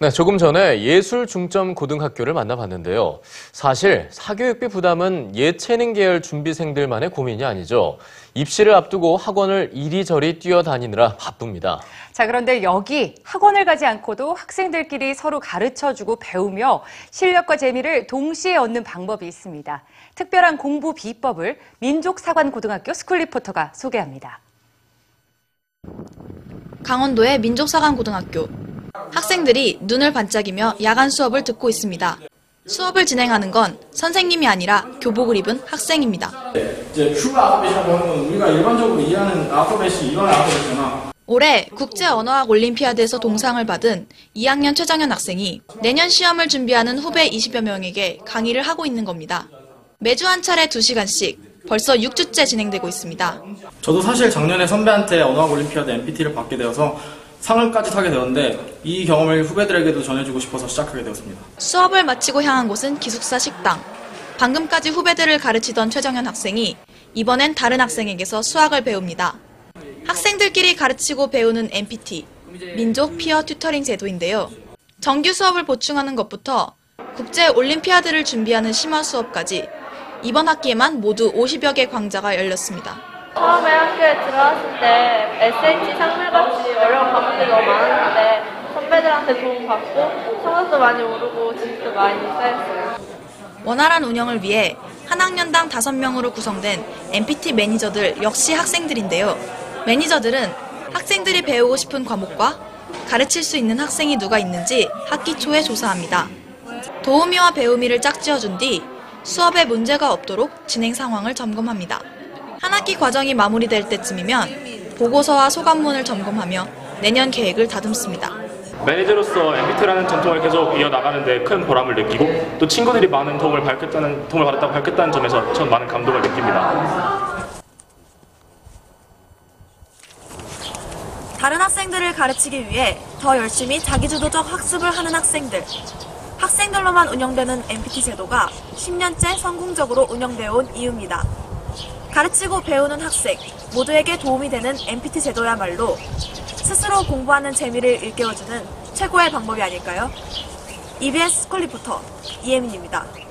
네, 조금 전에 예술 중점 고등학교를 만나봤는데요. 사실 사교육비 부담은 예체능 계열 준비생들만의 고민이 아니죠. 입시를 앞두고 학원을 이리저리 뛰어다니느라 바쁩니다. 자, 그런데 여기 학원을 가지 않고도 학생들끼리 서로 가르쳐주고 배우며 실력과 재미를 동시에 얻는 방법이 있습니다. 특별한 공부 비법을 민족사관고등학교 스쿨 리포터가 소개합니다. 강원도의 민족사관고등학교. 학생들이 눈을 반짝이며 야간 수업을 듣고 있습니다. 수업을 진행하는 건 선생님이 아니라 교복을 입은 학생입니다. 이제 큐 하는 우리가 일반적으로 이해하는 알파벳이 이런 알파벳이잖아. 올해 국제언어학 올림피아드에서 동상을 받은 2학년 최정현 학생이 내년 시험을 준비하는 후배 20여 명에게 강의를 하고 있는 겁니다. 매주 한 차례 2시간씩 벌써 6주째 진행되고 있습니다. 저도 사실 작년에 선배한테 언어학 올림피아드 MPT를 받게 되어서 상을까지 타게 되었는데 이 경험을 후배들에게도 전해주고 싶어서 시작하게 되었습니다. 수업을 마치고 향한 곳은 기숙사 식당. 방금까지 후배들을 가르치던 최정현 학생이 이번엔 다른 학생에게서 수학을 배웁니다. 학생들끼리 가르치고 배우는 MPT, 민족 피어 튜터링 제도인데요. 정규 수업을 보충하는 것부터 국제 올림피아드를 준비하는 심화 수업까지 이번 학기에만 모두 50여 개 강좌가 열렸습니다. 처음에 학교에 들어왔을 때 SH 상물같이 어려운 과목들이 너무 많았는데 선배들한테 도움 받고 성적도 많이 오르고 지식도 많이 쌓였어요. 원활한 운영을 위해 한 학년당 5명으로 구성된 MPT 매니저들 역시 학생들인데요. 매니저들은 학생들이 배우고 싶은 과목과 가르칠 수 있는 학생이 누가 있는지 학기 초에 조사합니다. 도우미와 배우미를 짝지어준 뒤 수업에 문제가 없도록 진행 상황을 점검합니다. 한 학기 과정이 마무리될 때쯤이면 보고서와 소감문을 점검하며 내년 계획을 다듬습니다. 매니저로서 MBT라는 전통을 계속 이어나가는데 큰 보람을 느끼고 또 친구들이 많은 도움을 밝혔다는 도움을 받았다고 밝혔다는 점에서 전 많은 감동을 느낍니다. 다른 학생들을 가르치기 위해 더 열심히 자기주도적 학습을 하는 학생들. 학생들로만 운영되는 MPT 제도가 10년째 성공적으로 운영되어 온 이유입니다. 가르치고 배우는 학생 모두에게 도움이 되는 MPT 제도야말로 스스로 공부하는 재미를 일깨워주는 최고의 방법이 아닐까요? EBS 스쿨 리포터 이혜민입니다.